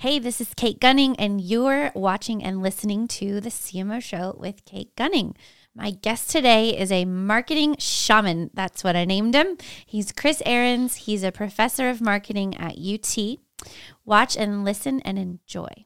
Hey, this is Kate Gunning, and you're watching and listening to the CMO Show with Kate Gunning. My guest today is a marketing shaman. That's what I named him. He's Chris Aarons. He's a professor of marketing at UT. Watch and listen and enjoy.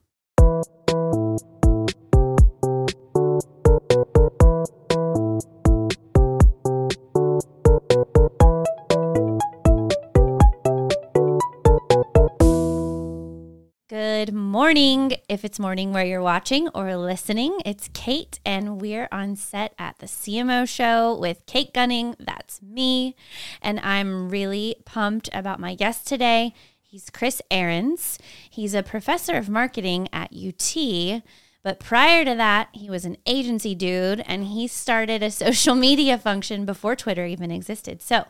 Morning. If it's morning where you're watching or listening, it's Kate, and we're on set at the CMO show with Kate Gunning. That's me. And I'm really pumped about my guest today. He's Chris Aarons. He's a professor of marketing at UT. But prior to that, he was an agency dude and he started a social media function before Twitter even existed. So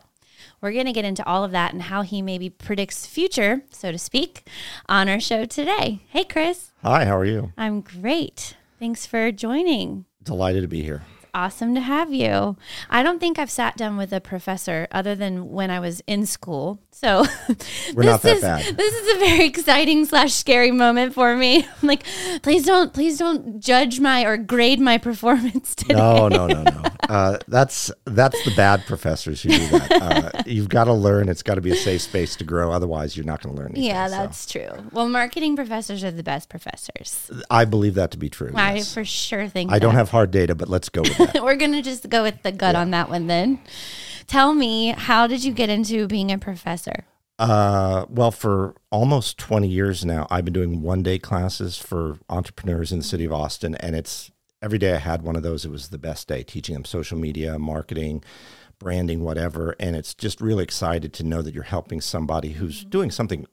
we're going to get into all of that and how he maybe predicts future, so to speak, on our show today. Hey, Chris. Hi, how are you? I'm great. Thanks for joining. Delighted to be here. Awesome to have you. I don't think I've sat down with a professor other than when I was in school. So We're not that is, bad. This is a very exciting slash scary moment for me. I'm like, please don't, please don't judge my or grade my performance today. No, no, no, no. Uh, that's that's the bad professors who do that. Uh, you've got to learn. It's got to be a safe space to grow. Otherwise, you're not going to learn. Anything, Yeah, so. that's true. Well, marketing professors are the best professors. I believe that to be true. I yes. for sure think I don't have hard data, but let's go with We're gonna just go with the gut on that one then. Tell me, how did you get into being a professor? Uh, well, for almost 20 years now, I've been doing one day classes for entrepreneurs in the city of Austin. And it's every day I had one of those, it was the best day teaching them social media, marketing, branding, whatever. And it's just really excited to know that you're helping somebody who's doing something,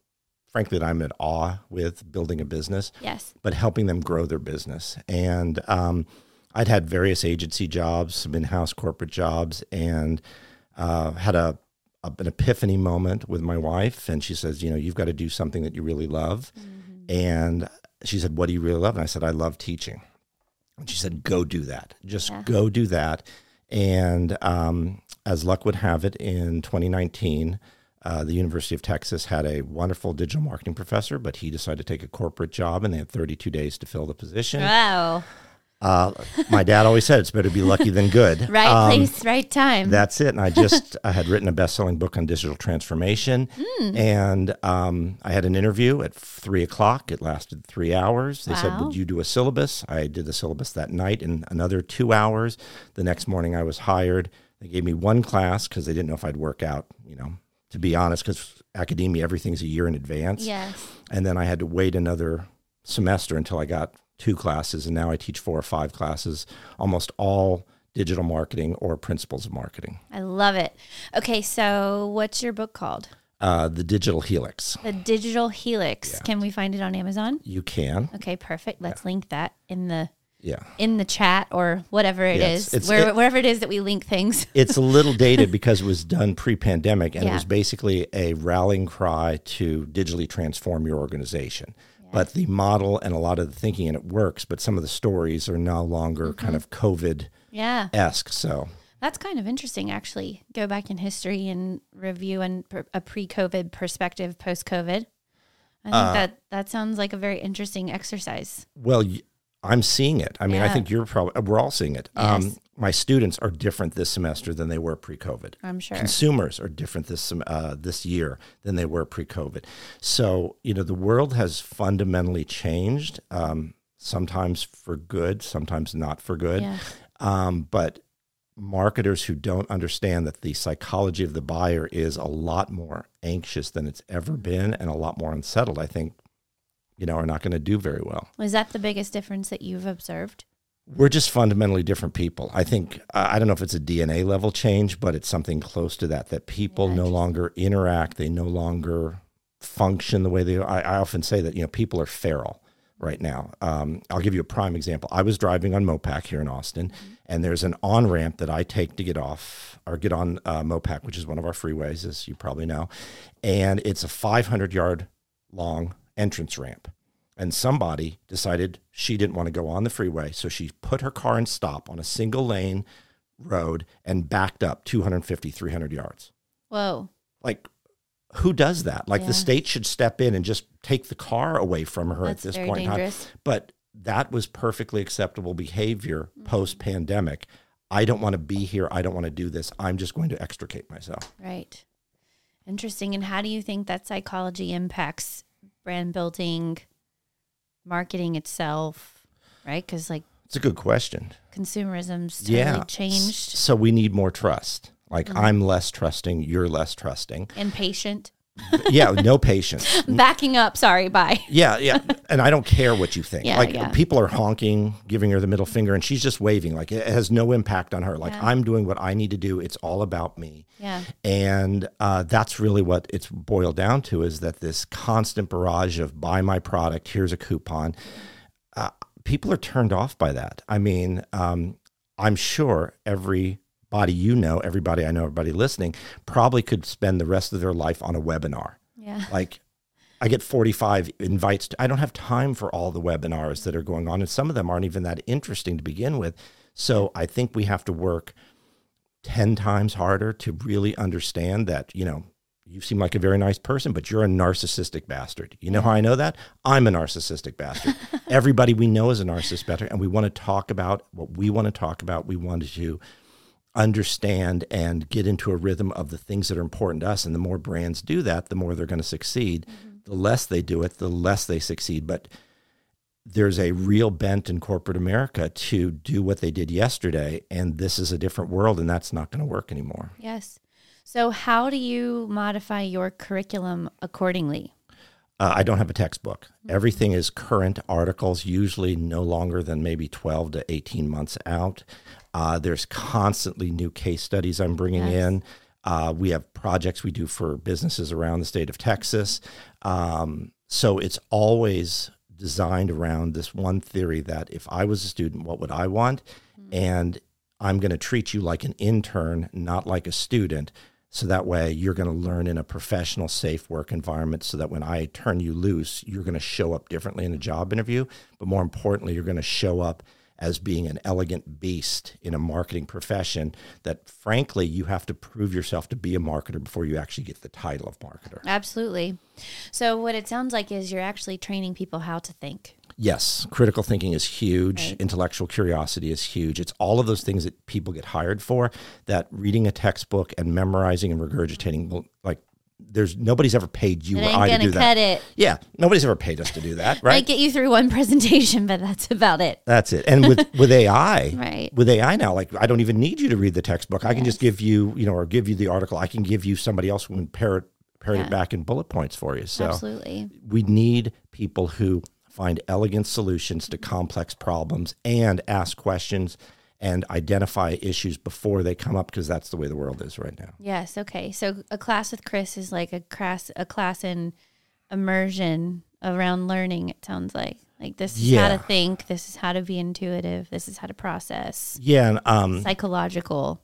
frankly, that I'm at awe with building a business Yes. but helping them grow their business. And um, I'd had various agency jobs, some in-house corporate jobs, and uh, had a, a an epiphany moment with my wife. And she says, you know, you've got to do something that you really love. And she said, what do you really love? And I said, I love teaching. And she said, go do that. Just Yeah. go do that. And um, as luck would have it, in 2019, uh, the University of Texas had a wonderful digital marketing professor, but he decided to take a corporate job, and they had 32 days to fill the position. Wow. Uh, my dad always said it's better to be lucky than good. Right Um, place, right time. that's it. And I just I had written a best-selling book on digital transformation, Hmm. and um, I had an interview at three o'clock. It lasted three hours. They said, "Would you do a syllabus?" I did the syllabus that night in another two hours. The next morning, I was hired. They gave me one class because they didn't know if I'd work out. You know, to be honest, because academia everything's a year in advance. yes. And then I had to wait another semester until I got two classes. And now I teach four or five classes, almost all digital marketing or principles of marketing. I love it. Okay, so what's your book called? Uh, the Digital Helix. The Digital Helix. Can we find it on Amazon? You can. Okay, perfect. Let's link that in the Yeah. in the chat or whatever it Yes, is, where, it- wherever it is that we link things. It's a little dated because it was done pre pandemic and Yeah. it was basically a rallying cry to digitally transform your organization. But the model and a lot of the thinking in it works, but some of the stories are no longer Mm-hmm. kind of COVID Yeah, esque. So that's kind of interesting, actually. Go back in history and review and a pre-COVID perspective, post-COVID. I think Uh, that that sounds like a very interesting exercise. Well, y- I'm seeing it. I mean, I think you're probably, we're all seeing it. Yes. Um, my students are different this semester than they were pre COVID. I'm sure. Consumers are different this, uh, this year than they were pre COVID. So, you know, the world has fundamentally changed, um, sometimes for good, sometimes not for good. Yeah. Um, but marketers who don't understand that the psychology of the buyer is a lot more anxious than it's ever been and a lot more unsettled, I think, you know, are not going to do very well. Is that the biggest difference that you've observed? We're just fundamentally different people. I think I don't know if it's a DNA level change, but it's something close to that. That people no longer interact. They no longer function the way they. I, I often say that you know people are feral right now. Um, I'll give you a prime example. I was driving on Mopac here in Austin, Mm-hmm. and there's an on ramp that I take to get off or get on uh, Mopac, which is one of our freeways, as you probably know, and it's a 500 yard long entrance ramp. And somebody decided she didn't want to go on the freeway. So she put her car in stop on a single lane road and backed up 250, 300 yards. Whoa. Like, who does that? Like Yeah. the state should step in and just take the car away from her That's at this point in time. But that was perfectly acceptable behavior Mm-hmm. post pandemic. I don't want to be here. I don't want to do this. I'm just going to extricate myself. Right. Interesting. And how do you think that psychology impacts brand building, marketing itself? Right? Because like It's a good question. consumerism's totally yeah. changed So we need more trust. Like Mm-hmm. I'm less trusting, you're less trusting. and patient. Yeah, no patience. Backing up. Sorry. Bye. Yeah, yeah. And I don't care what you think. Yeah, like yeah. people are honking, giving her the middle finger, and she's just waving. Like it has no impact on her. Like Yeah. I'm doing what I need to do. It's all about me. Yeah. And uh, that's really what it's boiled down to is that this constant barrage of buy my product, here's a coupon. Uh, people are turned off by that. I mean, um, I'm sure everybody you know, everybody I know, everybody listening, probably could spend the rest of their life on a webinar. Yeah. Like, I get 45 invites. To, I don't have time for all the webinars that are going on, and some of them aren't even that interesting to begin with. So I think we have to work 10 times harder to really understand that, you know, you seem like a very nice person, but you're a narcissistic bastard. You know how I know that? I'm a narcissistic bastard. Everybody we know is a narcissist bastard, and we want to talk about what we want to talk about. We want to understand and get into a rhythm of the things that are important to us. And the more brands do that, the more they're going to succeed. The less they do it, the less they succeed. But there's a real bent in corporate America to do what they did yesterday. And this is a different world, and that's not going to work anymore. Yes. So how do you modify your curriculum accordingly? Uh, I don't have a textbook. Everything is current articles, usually no longer than maybe 12 to 18 months out. Uh, there's constantly new case studies I'm bringing Yes. in. Uh, we have projects we do for businesses around the state of Texas. Um, so it's always designed around this one theory that if I was a student, what would I want? And I'm going to treat you like an intern, not like a student. So that way you're going to learn in a professional, safe work environment so that when I turn you loose, you're going to show up differently in a job interview. But more importantly, you're going to show up as being an elegant beast in a marketing profession that frankly you have to prove yourself to be a marketer before you actually get the title of marketer. Absolutely. So what it sounds like is you're actually training people how to think. Yes, critical thinking is huge. Right. Intellectual curiosity is huge. It's all of those things that people get hired for. That reading a textbook and memorizing and regurgitating, will, like, there's nobody's ever paid you It or I to do cut that. it. Yeah, nobody's ever paid us to do that, right? get you through one presentation, but that's about it. That's it. And with with AI, Right. with AI now, like I don't even need you to read the textbook. I can just give you, you know, or give you the article. I can give you somebody else who can pair it, pair Yeah. it back in bullet points for you. So Absolutely. we need people who find elegant solutions to complex problems and ask questions and identify issues before they come up because that's the way the world is right now. Yes. Okay. So a class with Chris is like a class, a class in immersion around learning. It sounds like like this is how to think. This is how to be intuitive. This is how to process. Yeah, and um, Psychological.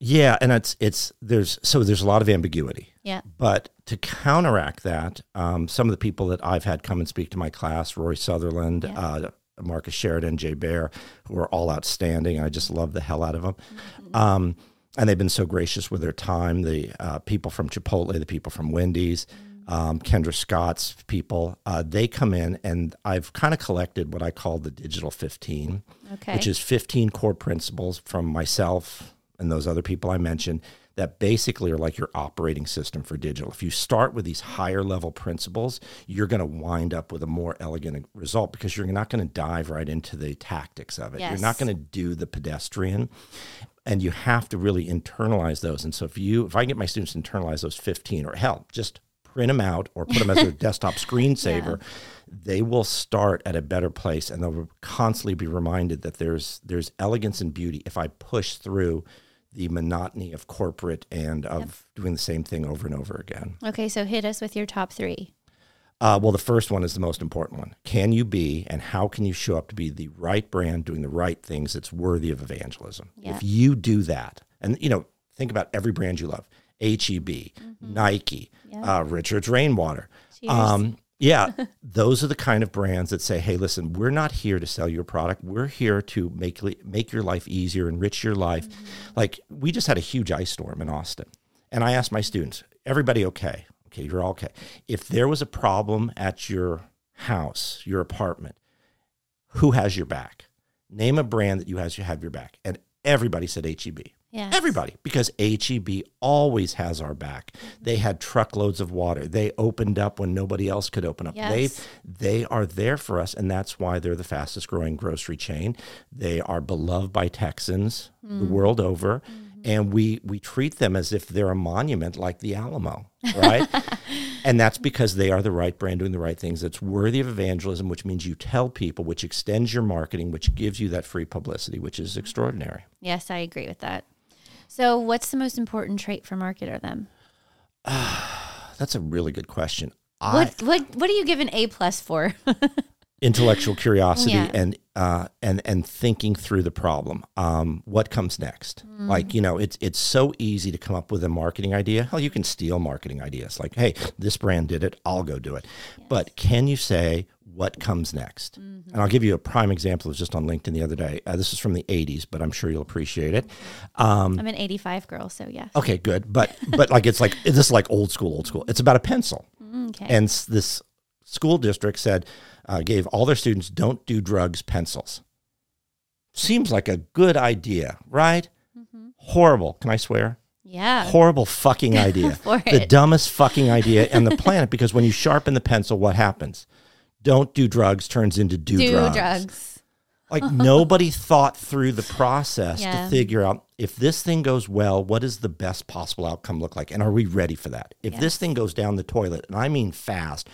yeah, and it's it's there's so there's a lot of ambiguity. Yeah. But to counteract that, um, some of the people that I've had come and speak to my class, Rory Sutherland, Yeah. uh, Marcus Sheridan, Jay Baer, who are all outstanding. I just love the hell out of them. Mm-hmm. Um, and they've been so gracious with their time. The uh, people from Chipotle, the people from Wendy's, Mm-hmm. um, Kendra Scott's people, uh, they come in and I've kind of collected what I call the Digital 15 Okay. which is 15 core principles from myself and those other people I mentioned that basically are like your operating system for digital. If you start with these higher level principles, you're going to wind up with a more elegant result because you're not going to dive right into the tactics of it. You're not going to do the pedestrian and you have to really internalize those. And so if you if I get my students to internalize those 15 or hell, just print them out or put them as a desktop screensaver, they will start at a better place and they'll constantly be reminded that there's there's elegance and beauty if I push through the monotony of corporate and of doing the same thing over and over again. okay. So hit us with your top three. Uh, well, the first one is the most important one. Can you be and how can you show up to be the right brand doing the right things that's worthy of evangelism? Yeah. If you do that, and you know, think about every brand you love HEB, Nike, Yeah. uh, Richard's Rainwater. Um, yeah, those are the kind of brands that say, "Hey, listen, we're not here to sell your product. We're here to make make your life easier, enrich your life." Mm-hmm. Like we just had a huge ice storm in Austin, and I asked my students, "Everybody okay?" Okay, you're all okay. If there was a problem at your house, your apartment, who has your back? Name a brand that you has you have your back. And everybody said HEB. Yes. Everybody, because HEB always has our back. Mm-hmm. They had truckloads of water. They opened up when nobody else could open up. Yes. They they are there for us, and that's why they're the fastest growing grocery chain. They are beloved by Texans mm. the world over, mm-hmm. and we we treat them as if they're a monument like the Alamo, right? and that's because they are the right brand doing the right things. That's worthy of evangelism, which means you tell people, which extends your marketing, which gives you that free publicity, which is mm-hmm. extraordinary. Yes, I agree with that. So, what's the most important trait for marketer then? That's a really good question. I, What what what do you give an A plus for? intellectual curiosity Yeah. and uh, and and thinking through the problem. Um, what comes next? Mm. Like you know, it's it's so easy to come up with a marketing idea. Hell, you can steal marketing ideas. Like, hey, this brand did it, I'll go do it. But can you say what comes next? Mm-hmm. And I'll give you a prime example. It was just on LinkedIn the other day. Uh, this is from the '80s, but I'm sure you'll appreciate it. Um, I'm an 85 girl, so yes. okay, good. But but like it's like this is like old school, old school. It's about a pencil. Okay. And this school district said, uh, gave all their students don't do drugs pencils. Seems like a good idea, right? Mm-hmm. Horrible. Can I swear? yeah. Horrible fucking idea. the dumbest fucking idea on the planet because when you sharpen the pencil, what happens? Don't do drugs turns into do, Do drugs. drugs. Like nobody thought through the process Yeah. to figure out if this thing goes well, what does the best possible outcome look like? And are we ready for that? If this thing goes down the toilet, and I mean fast,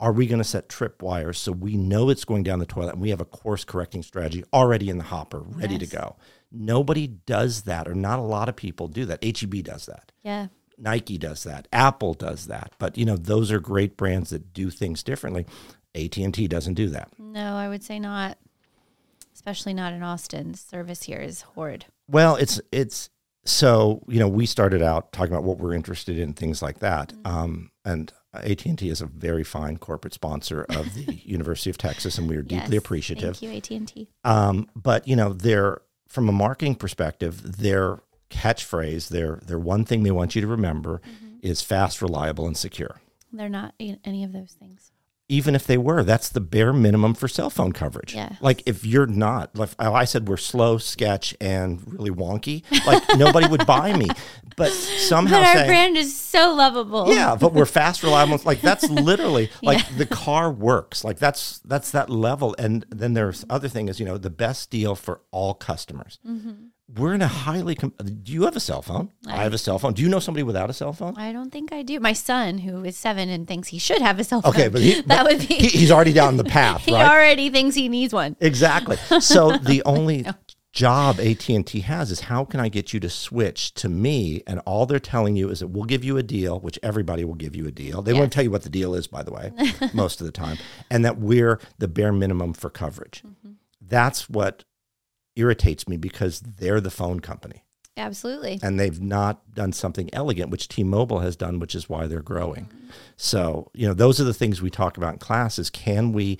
are we going to set tripwires so we know it's going down the toilet and we have a course correcting strategy already in the hopper, ready to go? Nobody does that, or not a lot of people do that. HEB does that. Yeah. Nike does that. Apple does that. But you know, those are great brands that do things differently. AT&T doesn't do that. No, I would say not. Especially not in Austin. Service here is horrid. Well, it's it's so you know we started out talking about what we're interested in, things like that. Um, and AT and T is a very fine corporate sponsor of the University of Texas, and we are deeply Yes. appreciative. Thank you, AT&T. Um, but you know, they're from a marketing perspective, their catchphrase, their their one thing they want you to remember is fast, reliable, and secure. They're not any of those things. Even if they were, that's the bare minimum for cell phone coverage. Yes. Like if you're not, like I said, we're slow, sketch, and really wonky. Like nobody would buy me, but somehow But our saying, brand is so lovable. yeah, but we're fast, reliable. Like that's literally like the car works. Like that's that's that level. And then there's other thing is you know the best deal for all customers. Mm-hmm. We're in a highly. Com- Do you have a cell phone? I have a cell phone. Do you know somebody without a cell phone? I don't think I do. My son, who is seven and thinks he should have a cell phone. Okay, but he, that but would be. he, he's already down the path, he right? already thinks he needs one. Exactly. So the only job AT&T has is how can I get you to switch to me and all they're telling you is that we'll give you a deal, which everybody will give you a deal. They won't tell you what the deal is by the way, most of the time, and that we're the bare minimum for coverage. Mm-hmm. That's what irritates me because they're the phone company Absolutely. and they've not done something elegant, which T-Mobile has done, which is why they're growing. So, you know, those are the things we talk about in class is can we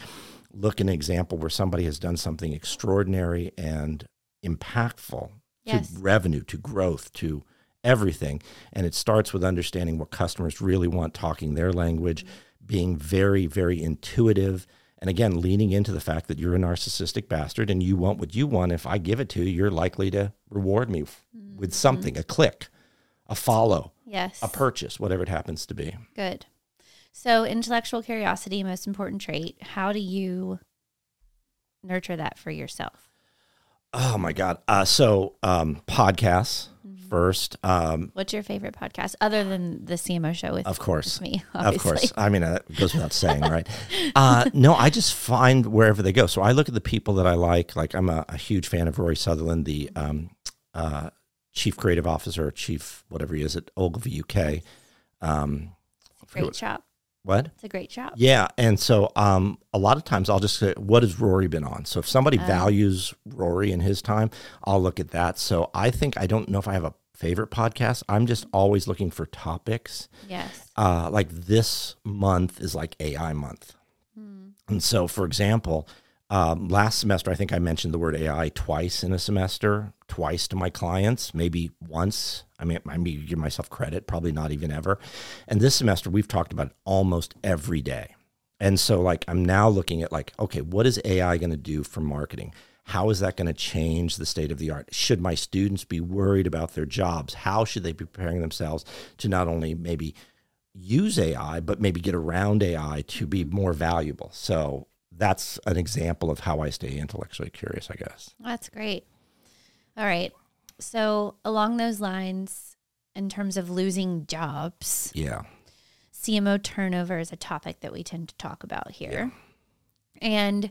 look at an example where somebody has done something extraordinary and impactful Yes. to revenue, to growth, to everything. And it starts with understanding what customers really want, talking their language, mm-hmm. being very, very intuitive. And again, leaning into the fact that you're a narcissistic bastard and you want what you want. If I give it to you, you're likely to reward me f- with something a click, a follow, Yes. a purchase, whatever it happens to be. Good. So, intellectual curiosity, most important trait. How do you nurture that for yourself? Oh my God. Uh, so, um, podcasts Mm-hmm. First. Um, What's your favorite podcast other than the CMO show with, Of course. with me? Of course. I mean, uh, that goes without saying, right? Uh, no, I just find wherever they go. So I look at the people that I like. Like, I'm a, a huge fan of Rory Sutherland, the um, uh, chief creative officer, chief whatever he is at Ogilvy UK. Um, Great shop. What? It's a great shop. Yeah, and so um, a lot of times I'll just say, "What has Rory been on?" So if somebody values Rory and his time, I'll look at that. So I think I don't know if I have a favorite podcast. I'm just always looking for topics. Yes. Uh, like this month is like AI month, and so for example, Um, last semester, I think I mentioned the word AI twice in a semester, twice to my clients, maybe once. I mean, I mean, give myself credit, probably not even ever. And this semester, we've talked about it almost every day. And so, like, I'm now looking at like, okay, what is AI going to do for marketing? How is that going to change the state of the art? Should my students be worried about their jobs? How should they be preparing themselves to not only maybe use AI, but maybe get around AI to be more valuable? So that's an example of how I stay intellectually curious, I guess. That's great. All right. So, along those lines, in terms of losing jobs, Yeah. CMO turnover is a topic that we tend to talk about here. And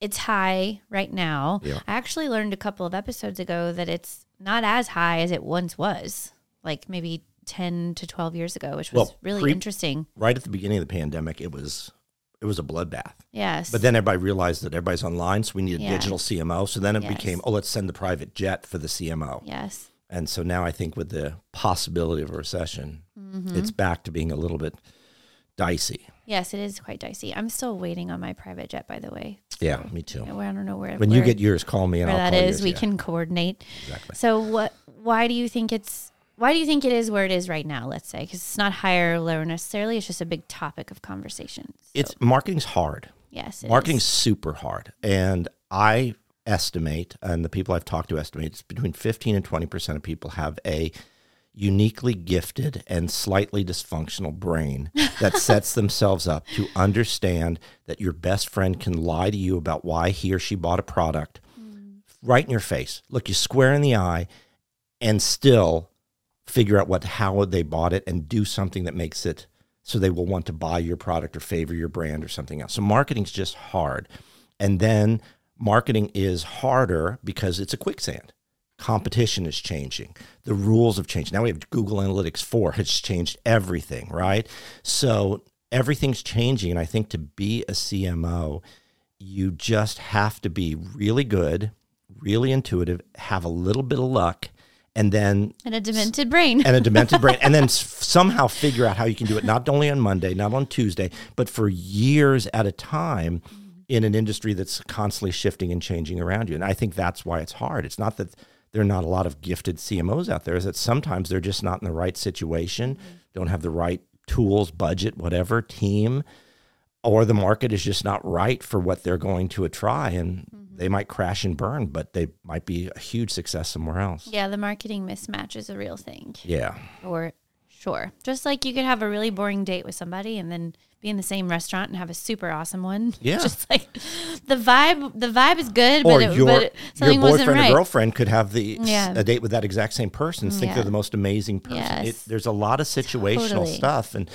it's high right now. Yeah. I actually learned a couple of episodes ago that it's not as high as it once was, like maybe 10 to 12 years ago, which was Well, really pre- interesting. Right at the beginning of the pandemic, it was it was a bloodbath. Yes. But then everybody realized that everybody's online, so we need a Yeah. digital CMO. So then it Yes. became, oh, let's send the private jet for the CMO. yes. And so now I think with the possibility of a recession, Mm-hmm. it's back to being a little bit dicey. Yes, it is quite dicey. I'm still waiting on my private jet, by the way. Yeah, me too. I don't know where When where, you get yours, call me and where I'll that is. yours. We Yeah, can coordinate. exactly. So what? Why do you think it's? Why do you think it is where it is right now? Let's say because it's not higher or lower necessarily. It's just a big topic of conversation. So, It's marketing's hard. yes, it Marketing's is. super hard. And I estimate, and the people I've talked to estimate, it's between 15 and 20% of people have a uniquely gifted and slightly dysfunctional brain that sets themselves up to understand that your best friend can lie to you about why he or she bought a product mm. right in your face, look you square in the eye, and still figure out what how they bought it and do something that makes it so they will want to buy your product or favor your brand or something else. So marketing's just hard. And then marketing is harder because it's a quicksand. Competition is changing. The rules have changed. Now we have Google Analytics 4 has changed everything, right? So everything's changing and I think to be a CMO, you just have to be really good, really intuitive, have a little bit of luck and then and a demented brain. and a demented brain, and then s- somehow figure out how you can do it not only on Monday, not on Tuesday, but for years at a time in an industry that's constantly shifting and changing around you. And I think that's why it's hard. It's not that there are not a lot of gifted CMOs out there, is that sometimes they're just not in the right situation, mm-hmm. don't have the right tools, budget, whatever, team, or the market is just not right for what they're going to try. And mm-hmm. they might crash and burn, but they might be a huge success somewhere else. yeah, the marketing mismatch is a real thing. Yeah. or sure. Just like you could have a really boring date with somebody and then be in the same restaurant and have a super awesome one. Yeah. Just like the vibe the vibe is good, or but, it, your, but your something wasn't boyfriend right. or girlfriend could have the Yeah. a date with that exact same person and think Yeah. they're the most amazing person Yes. it, there's a lot of situational Totally. stuff and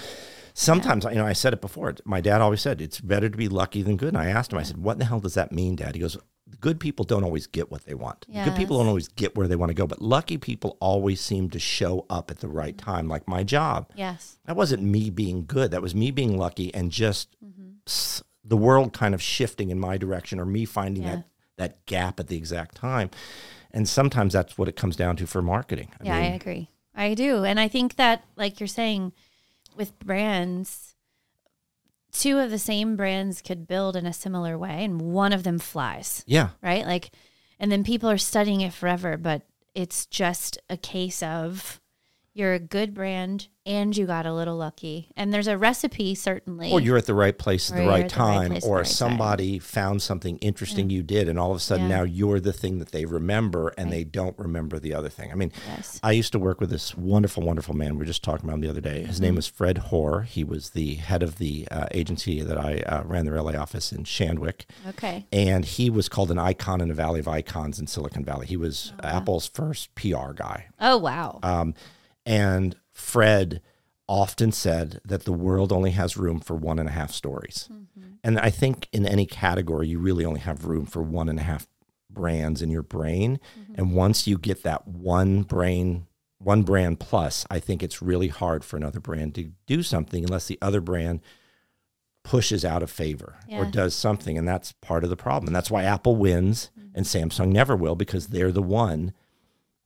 sometimes you know i said it before my dad always said it's better to be lucky than good and i asked him i said what the hell does that mean dad he goes good people don't always get what they want good people don't always get where they want to go but lucky people always seem to show up at the right time like my job Yes. that wasn't me being good. That was me being lucky and just Mm-hmm. the world kind of shifting in my direction or me finding Yeah. that, that gap at the exact time. And sometimes that's what it comes down to for marketing. I yeah, I agree. I do. And I think that, like you're saying, with brands, two of the same brands could build in a similar way and one of them flies, yeah. right? Like, and then people are studying it forever, but it's just a case of you're a good brand and you got a little lucky. And there's a recipe, certainly. Or you're at the right place at Or the right at the right time, place at the or right time. somebody found something interesting you did, and all of a sudden Yeah. now you're the thing that they remember, and they don't remember the other thing. I mean, Yes. I used to work with this wonderful, wonderful man. We were just talking about him the other day. His Mm-hmm. name was Fred Hoar. He was the head of the uh, agency that I uh, ran their LA office in Shandwick. Okay. And he was called an icon in the Valley of Icons in Silicon Valley. He was Oh, Apple's first PR guy. Oh, wow. Um, and Fred often said that the world only has room for one and a half stories. Mm-hmm. And I think in any category, you really only have room for one and a half brands in your brain. Mm-hmm. And once you get that one brain, one brand plus, I think it's really hard for another brand to do something unless the other brand pushes out of favor or does something. And that's part of the problem. And that's why Apple wins mm-hmm. and Samsung never will because they're the one.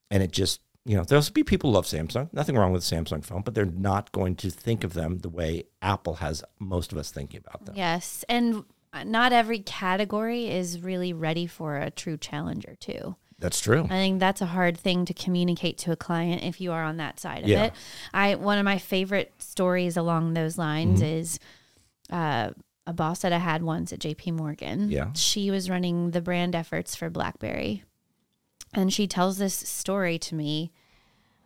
And it just, you know, there'll be people who love Samsung. Nothing wrong with Samsung phone, but they're not going to think of them the way Apple has most of us thinking about them. Yes. And not every category is really ready for a true challenger too. That's true. I think that's a hard thing to communicate to a client if you are on that side of Yeah. it. I one of my favorite stories along those lines Mm-hmm. is uh, a boss that I had once at JP Morgan. Yeah. She was running the brand efforts for BlackBerry. And she tells this story to me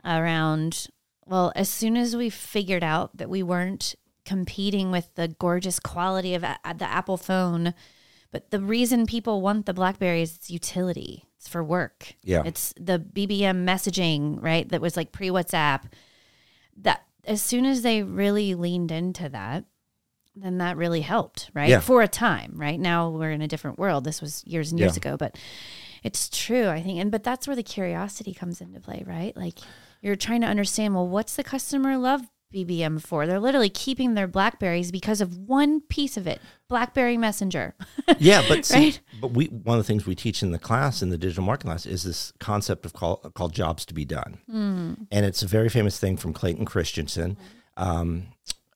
around well, as soon as we figured out that we weren't competing with the gorgeous quality of a- the Apple phone, but the reason people want the BlackBerry is its utility. It's for work. Yeah. It's the BBM messaging, right? That was like pre WhatsApp. That as soon as they really leaned into that, then that really helped, right? Yeah. For a time, right? Now we're in a different world. This was years and years Yeah. ago, but it's true, I think. And but that's where the curiosity comes into play, right? Like you're trying to understand, well, what's the customer love BBM for? They're literally keeping their Blackberries because of one piece of it, BlackBerry Messenger. Yeah, but see, Right? but we one of the things we teach in the class in the digital marketing class is this concept of call, called jobs to be done, Hmm. and it's a very famous thing from Clayton Christensen. Um,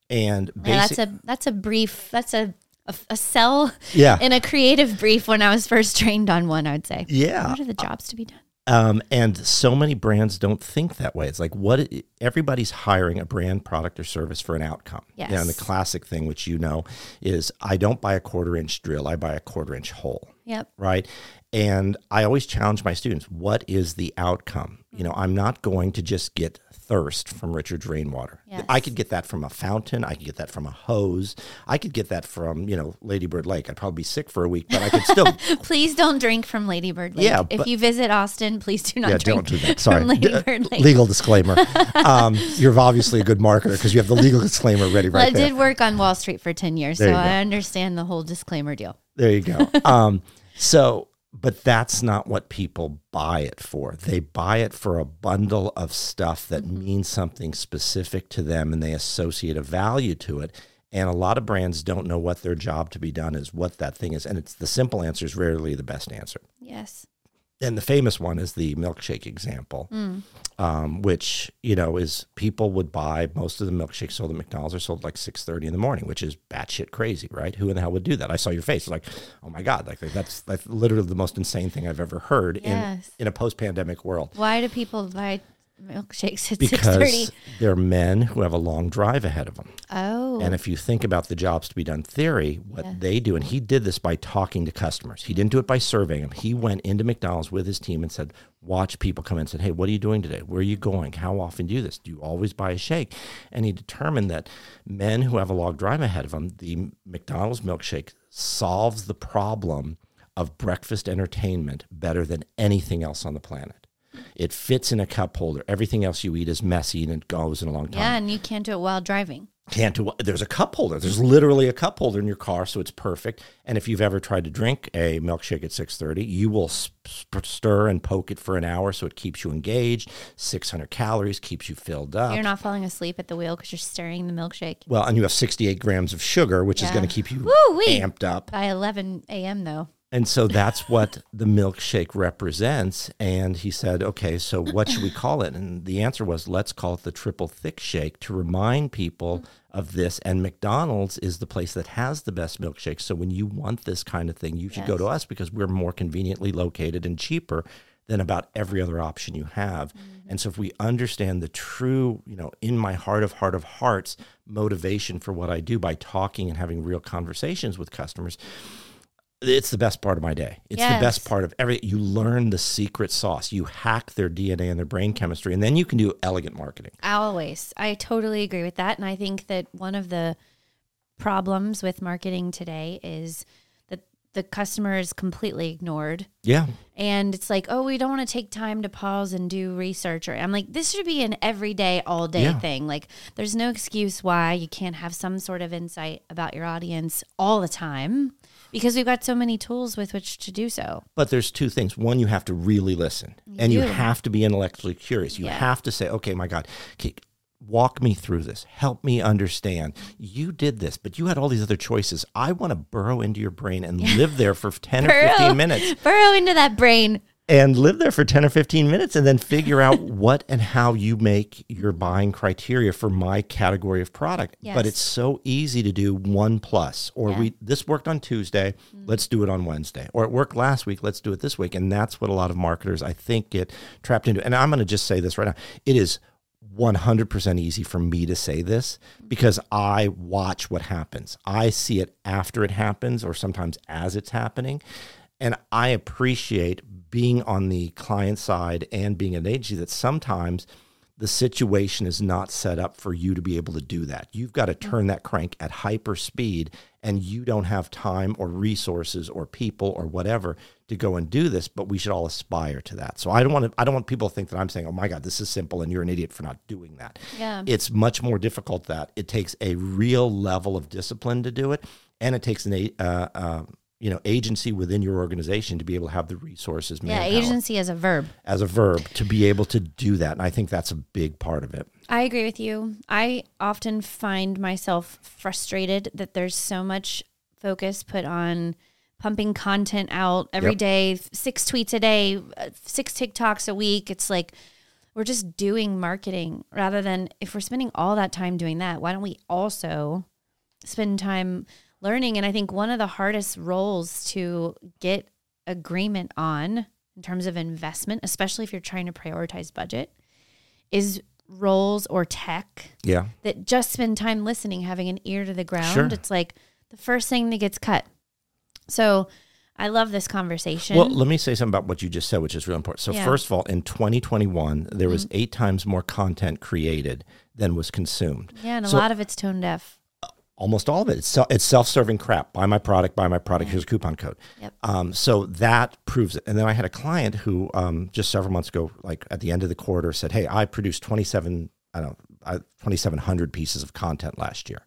and Yeah, that's a that's a brief. That's a a, a cell yeah, in a creative brief when I was first trained on one. I would say. yeah. What are the jobs to be done? Um, and so many brands don't think that way. It's like what everybody's hiring a brand, product, or service for an outcome. Yes. You know, and the classic thing, which you know, is I don't buy a quarter inch drill; I buy a quarter inch hole. Yep. right? And I always challenge my students what is the outcome? You know, I'm not going to just get thirst from Richard's rainwater. Yes. I could get that from a fountain. I could get that from a hose. I could get that from, you know, Ladybird Lake. I'd probably be sick for a week, but I could still. Please don't drink from Ladybird Lake. Yeah, if you visit Austin, please do not yeah, drink don't do that. Sorry. Ladybird Lake. Legal disclaimer. Um, you're obviously a good marketer because you have the legal disclaimer ready Well, right I there. did work on Wall Street for ten years, There so. I understand the whole disclaimer deal. There you go. um, so, but that's not what people buy it for. They buy it for a bundle of stuff that mm-hmm. means something specific to them and they associate a value to it. And a lot of brands don't know what their job to be done is, what that thing is. And it's the simple answer is rarely the best answer. Yes. And the famous one is the milkshake example, um, which you know is people would buy most of the milkshakes sold at McDonald's are sold like six thirty in the morning, which is batshit crazy, right? Who in the hell would do that? I saw your face, like, oh my god, like that's that's literally the most insane thing I've ever heard Yes. in in a post pandemic world. Why do people buy milkshakes at? Because they're men who have a long drive ahead of them. Oh, And if you think about the jobs to be done theory, what they do, and he did this by talking to customers. He didn't do it by surveying them. He went into McDonald's with his team and said, watch people come in and said, Hey, what are you doing today? Where are you going? How often do you do this? Do you always buy a shake? And he determined that men who have a long drive ahead of them, the McDonald's milkshake solves the problem of breakfast entertainment better than anything else on the planet. It fits in a cup holder. Everything else you eat is messy and it goes in a long time yeah, and you can't do it while driving. can't do there's a cup holder there's literally a cup holder in your car so it's perfect and if you've ever tried to drink a milkshake at 6.30 you will sp- stir and poke it for an hour so it keeps you engaged 600 calories keeps you filled up You're not falling asleep at the wheel because you're stirring the milkshake. well and you have 68 grams of sugar which is going to keep you Woo-wee. amped up By 11 a.m. though. And so that's what the milkshake represents. And he said, okay, so what should we call it? And the answer was, let's call it the triple thick shake to remind people mm-hmm. of this. And McDonald's is the place that has the best milkshakes. So when you want this kind of thing, you should go to us because we're more conveniently located and cheaper than about every other option you have. Mm-hmm. And so if we understand the true, you know, in my heart of heart of hearts motivation for what I do by talking and having real conversations with customers, it's the best part of my day. It's the best part of every. You learn the secret sauce. You hack their DNA and their brain chemistry, and then you can do elegant marketing. Always. I totally agree with that. And I think that one of the problems with marketing today is that the customer is completely ignored. Yeah, And it's like, oh, we don't want to take time to pause and do research. Or I'm like, this should be an everyday, all day Yeah. thing. Like, there's no excuse why you can't have some sort of insight about your audience all the time because we've got so many tools with which to do so. but there's two things. One, you have to really listen, and you have to be intellectually curious. You Yeah. have to say, "Okay, my God, okay, walk me through this. Help me understand. You did this, but you had all these other choices. I want to burrow into your brain and live there for ten or fifteen minutes." Burrow into that brain. And live there for 10 or 15 minutes and then figure out what and how you make your buying criteria for my category of product Yes. but it's so easy to do one plus or Yeah. we this worked on tuesday mm-hmm. let's do it on wednesday or it worked last week let's do it this week and that's what a lot of marketers i think get trapped into and i'm going to just say this right now it is 100% easy for me to say this mm-hmm. because I watch what happens. I see it after it happens or sometimes as it's happening. And I appreciate being on the client side and being an agency that sometimes the situation is not set up for you to be able to do that. You've got to turn that crank at hyper speed and you don't have time or resources or people or whatever to go and do this, but we should all aspire to that. So I don't want to I don't want people to think that I'm saying, "Oh my god, this is simple and you're an idiot for not doing that." Yeah. It's much more difficult that it takes a real level of discipline to do it and it takes an uh, uh, you know agency within your organization to be able to have the resources Yeah, manpower agency as a verb. as a verb to be able to do that and i think that's a big part of it I agree with you. I often find myself frustrated that there's so much focus put on pumping content out every Yep. day, six tweets a day, uh, six TikToks a week. It's like we're just doing marketing rather than if we're spending all that time doing that, why don't we also spend time learning? And I think one of the hardest roles to get agreement on in terms of investment, especially if you're trying to prioritize budget, is roles or tech yeah that just spend time listening, having an ear to the ground. Sure. It's like the first thing that gets cut. So I love this conversation. well let me say something about what you just said which is really important so Yeah. Mm-hmm. first of all in 2021 there was eight times more content created than was consumed yeah, and a lot of it's tone deaf. Almost all of it. It's, it's self-serving crap. Buy my product, buy my product. Here's a coupon code. Yep. Um, so that proves it. And then I had a client who um, just several months ago, like at the end of the quarter, said, "Hey, I produced 27, I don't know, 2,700 pieces of content last year,"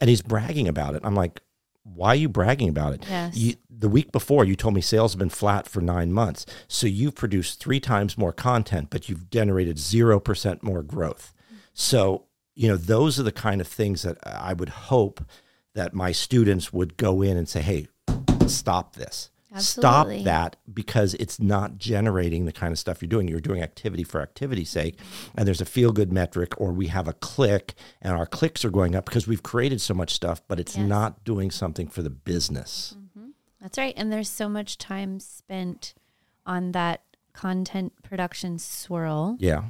and he's bragging about it. I'm like, "Why are you bragging about it? Yes. You, the week before, you told me sales have been flat for nine months. So you've produced three times more content, but you've generated zero percent more growth. So you know, those are the kind of things that I would hope that my students would go in and say, "Hey, stop this." Absolutely. Stop that because it's not generating the kind of stuff you're doing. You're doing activity for activity's sake, and there's a feel good metric, or we have a click, and our clicks are going up because we've created so much stuff, but it's Yes. not doing something for the business. Mm-hmm. That's right. And there's so much time spent on that content production swirl Yeah.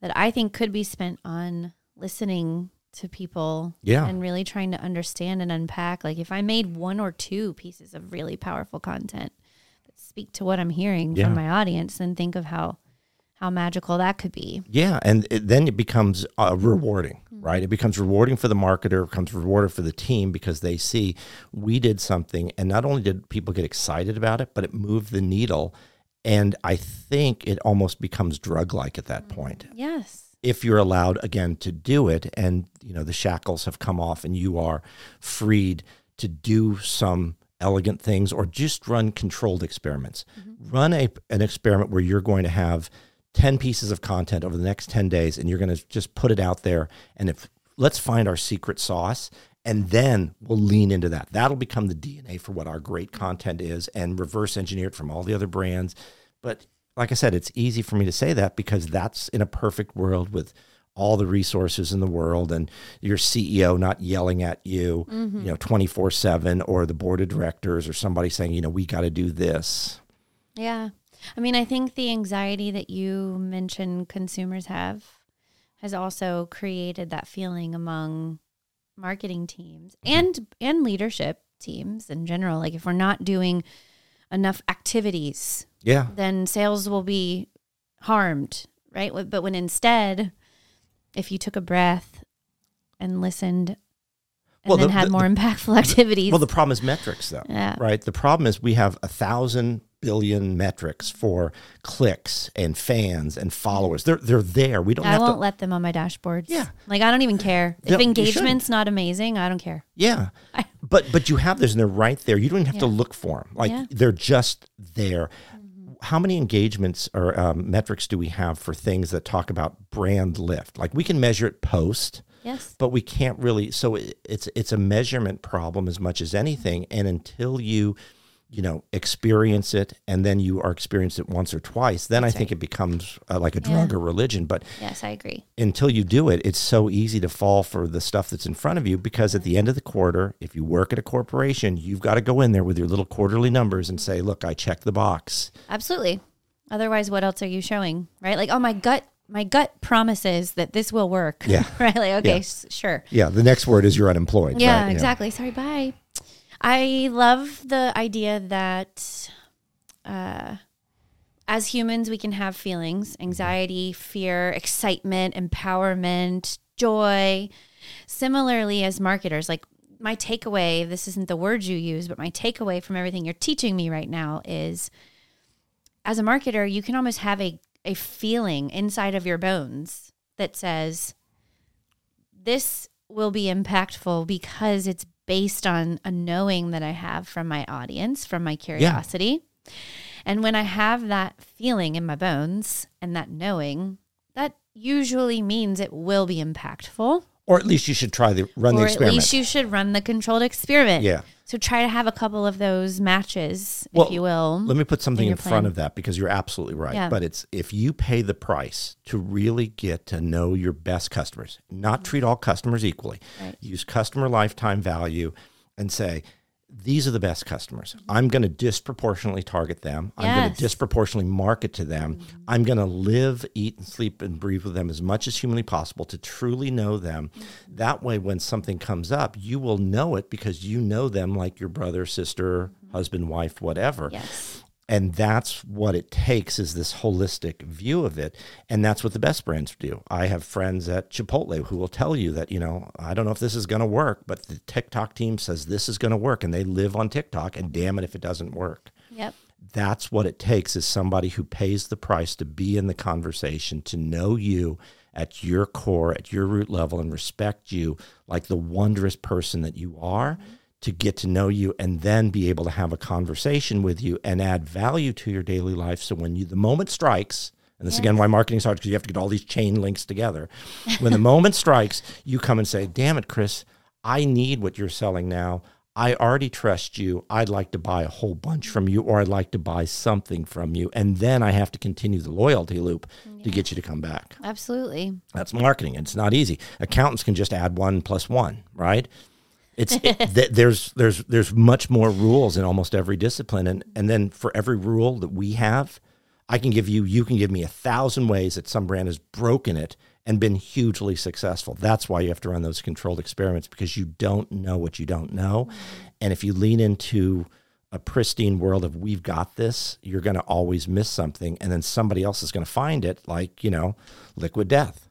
that I think could be spent on listening to people Yeah. and really trying to understand and unpack. Like if I made one or two pieces of really powerful content that speak to what I'm hearing Yeah. from my audience, then think of how how magical that could be. Yeah, and it, then it becomes uh, rewarding, Mm-hmm. right? It becomes rewarding for the marketer, it becomes rewarding for the team because they see we did something, and not only did people get excited about it, but it moved the needle. And I think it almost becomes drug-like at that point Yes. If you're allowed again to do it, and you know the shackles have come off, and you are freed to do some elegant things or just run controlled experiments. Mm-hmm. Run a an experiment where you're going to have 10 pieces of content over the next 10 days and you're going to just put it out there and if let's find our secret sauce and then we'll lean into that. That'll become the DNA for what our great content is and reverse engineer it from all the other brands. But like I said, it's easy for me to say that because that's in a perfect world with all the resources in the world and your CEO not yelling at you, mm-hmm. you know, 24 7 or the board of directors or somebody saying, you know, we got to do this. Yeah. I mean, I think the anxiety that you mentioned consumers have has also created that feeling among marketing teams and and leadership teams in general. Like if we're not doing enough activities, Yeah. then sales will be harmed, right? But when instead, if you took a breath and listened and Well, then the- had the- more impactful activities, Well, the problem is metrics, though, Yeah. right? The problem is we have a thousand billion metrics for clicks and fans and followers. They're they're there. We don't I won't to. let them on my dashboards. Yeah. Like I don't even care. If engagement's not amazing, I don't care. Yeah, I- but but you have those and they're right there. You don't even have to look for them. Like Yeah. they're just there. How many engagements or um, metrics do we have for things that talk about brand lift? Like we can measure it post, Yes. but we can't really. So it, it's it's a measurement problem as much as anything. And until you you know, experience it, and then you are experienced it once or twice, then I think it becomes uh, like a drug or religion. But Yes, I agree. until you do it, it's so easy to fall for the stuff that's in front of you because at the end of the quarter, if you work at a corporation, you've got to go in there with your little quarterly numbers and say, look, I checked the box. Absolutely. Otherwise, what else are you showing? Right? Like, oh, my gut, my gut promises that this will work. Yeah. right? Like, okay, Yeah. s- sure. Yeah, the next word is you're unemployed. Yeah, right? exactly. Sorry, bye. I love the idea that uh, as humans, we can have feelings anxiety, fear, excitement, empowerment, joy. Similarly, as marketers, like my takeaway this isn't the words you use, but my takeaway from everything you're teaching me right now is as a marketer, you can almost have a, a feeling inside of your bones that says, this will be impactful because it's based on a knowing that I have from my audience, from my curiosity. And when I have that feeling in my bones and that knowing, that usually means it will be impactful. Or at least you should try the run the experiment. or at least you should run the controlled experiment. Yeah. So try to have a couple of those matches, Well, if you will. Let me put something in in, front of that because you're absolutely right. Yeah. But it's if you pay the price to really get to know your best customers, not treat all customers equally. Right. Use customer lifetime value and say, these are the best customers. I'm going to disproportionately target them. I'm going. Mm-hmm. to disproportionately market to them. I'm going to live, eat, and sleep and breathe with them as much as humanly possible to truly know them. Mm-hmm. That way, when something comes up, you will know it because you know them like your brother, sister, husband, wife, whatever. yes. And that's what it takes is this holistic view of it. And that's what the best brands do. I have friends at Chipotle who will tell you that, you know, I don't know if this is going to work, but the TikTok team says this is going to work and they live on TikTok and damn it if it doesn't work. Yep. That's what it takes is somebody who pays the price to be in the conversation, to know you at your core, at your root level and respect you like the wondrous person that you are mm-hmm. To get to know you and then be able to have a conversation with you and add value to your daily life. So when you the moment strikes, and this is again why marketing starts because you have to get all these chain links together. When the moment strikes, you come and say, "Damn it, Chris, I need what you're selling now. I already trust you. I'd like to buy a whole bunch from you, or I'd like to buy something from you, and then I have to continue the loyalty loop to get you to come back." Absolutely. That's marketing. and It's not easy. Accountants can just add one plus one, right? It's it, th- there's there's there's much more rules in almost every discipline, and and then for every rule that we have, I can give you you can give me a thousand ways that some brand has broken it and been hugely successful. That's why you have to run those controlled experiments because you don't know what you don't know, mm-hmm. and if you lean into a pristine world of we've got this, you're going to always miss something, and then somebody else is going to find it, like you know, liquid death.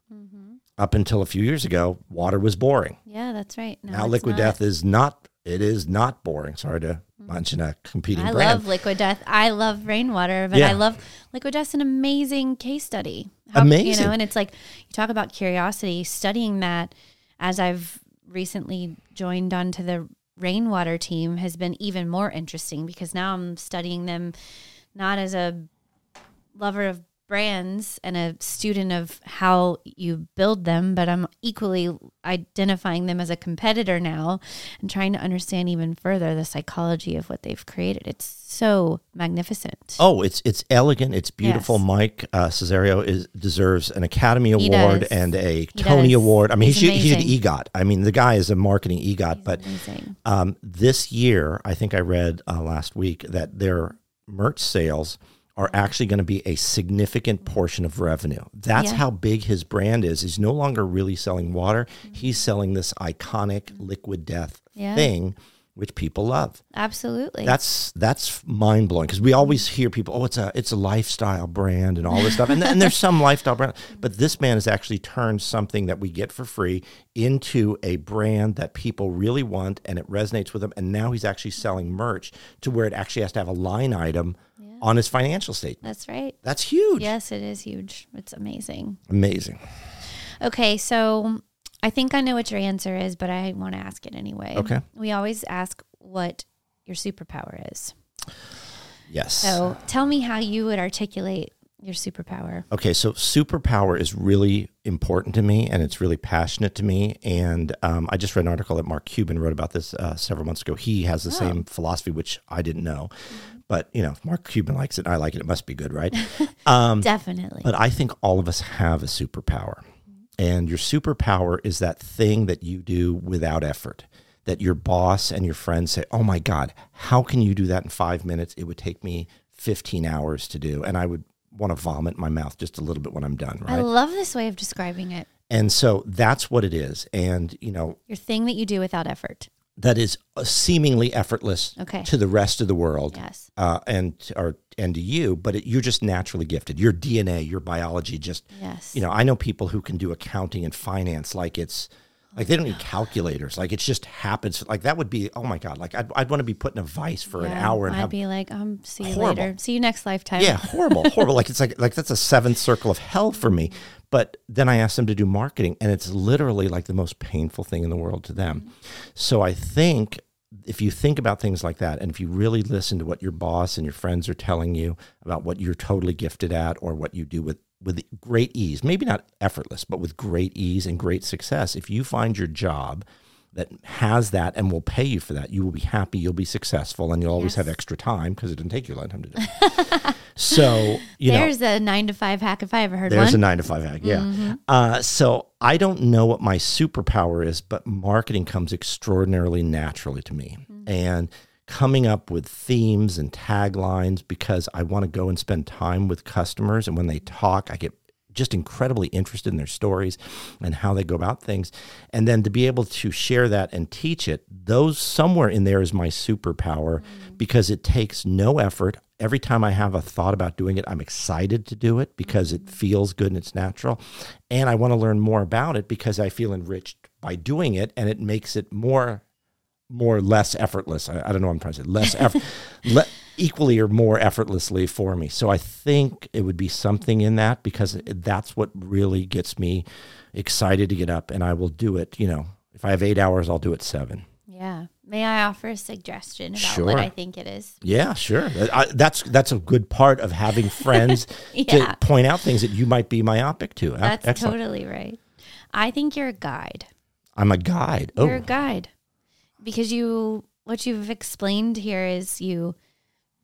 Up until a few years ago, water was boring. Yeah, that's right. No, now, liquid not. death is not. It is not boring. Sorry to mm. mention a competing brand. I brand. love liquid death. I love rainwater, but Yeah. I love liquid death's an amazing case study. You Amazing. know, and it's like you talk about curiosity, studying that as I've recently joined onto the rainwater team has been even more interesting because now I'm studying them not as a lover of brands and a student of how you build them, but I'm equally identifying them as a competitor now and trying to understand even further the psychology of what they've created. It's so magnificent. Oh, it's it's elegant. It's beautiful. Yes. Mike uh, Cessario is deserves an Academy He Award does. and a He Tony does. Award. I mean, He's he should, he should. EGOT. I mean, the guy is a marketing EGOT. But um, this year, I think I read uh, last week that their merch sales are actually going to be a significant portion of revenue. That's Yeah. how big his brand is. He's no longer really selling water. He's selling this iconic liquid death Yeah. thing, which people love. Absolutely. That's that's mind blowing because we always hear people, oh, it's a it's a lifestyle brand and all this stuff, and, and there's some lifestyle brand, but this man has actually turned something that we get for free into a brand that people really want, and it resonates with them. And now he's actually selling merch to where it actually has to have a line item on his financial statement. That's right. That's huge. Yes, it is huge. It's amazing. Amazing. Okay, so I think I know what your answer is, but I want to ask it anyway. Okay. We always ask what your superpower is. Yes. So tell me how you would articulate Your superpower. Okay, so superpower is really important to me, and it's really passionate to me. And um, I just read an article that Mark Cuban wrote about this uh, several months ago. He has the same philosophy, which I didn't know, but you know, if Mark Cuban likes it, and I like it. It must be good, right? Um, Definitely. But I think all of us have a superpower. And your superpower is that thing that you do without effort. That your boss and your friends say, Oh my God, how can you do that in five minutes? It would take me 15 hours to do. And I would want to vomit in my mouth just a little bit when I'm done, Right? I love this way of describing it. and so that's what it is. And, you know, Your thing that you do without effort. That is uh, seemingly effortless Okay. to the rest of the world. Yes. Uh, and or and to you, but it, you're just naturally gifted. Your DNA, your biology, just Yes. you know, I know people who can do accounting and finance like it's like they don't need calculators. Like it just happens. Like that would be oh my god. Like I'd, I'd want to be put in a vice for an hour and I'd have be like, um, see you Horrible. later. See you next lifetime. yeah horrible horrible. Like it's like like that's a seventh circle of hell for me. But then I asked them to do marketing, and it's literally like the most painful thing in the world to them. Mm-hmm. So I think if you think about things like that, and if you really listen to what your boss and your friends are telling you about what you're totally gifted at, or what you do with with great ease, maybe not effortless, but with great ease and great success, if you find your job that has that and will pay you for that, you will be happy, you'll be successful, and you'll always have extra time because it didn't take you a long time to do. it. so you know, There's a nine to five hack if I ever heard there's a nine to five hack. Yeah. Uh, so I don't know what my superpower is, but marketing comes extraordinarily naturally to me. And coming up with themes and taglines because I want to go and spend time with customers. And when they talk, I get just incredibly interested in their stories and how they go about things. And then to be able to share that and teach it, those somewhere in there is my superpower mm. because it takes no effort. Every time I have a thought about doing it, I'm excited to do it because it mm. feels good and it's natural. And I want to learn more about it because I feel enriched by doing it and it makes it more more less effortless. I, I don't know what I'm trying to say. Less effort, le- equally or more effortlessly for me. So I think it would be something in that because that's what really gets me excited to get up, and I will do it. You know, if I have eight hours, I'll do it seven. Yeah. May I offer a suggestion about Sure. what I think it is? Yeah, sure. I, that's that's a good part of having friends Yeah. to point out things that you might be myopic to. E- That's Excellent. totally right. I think you're a guide. I'm a guide. You're oh. a Oh, guide because you what you've explained here is you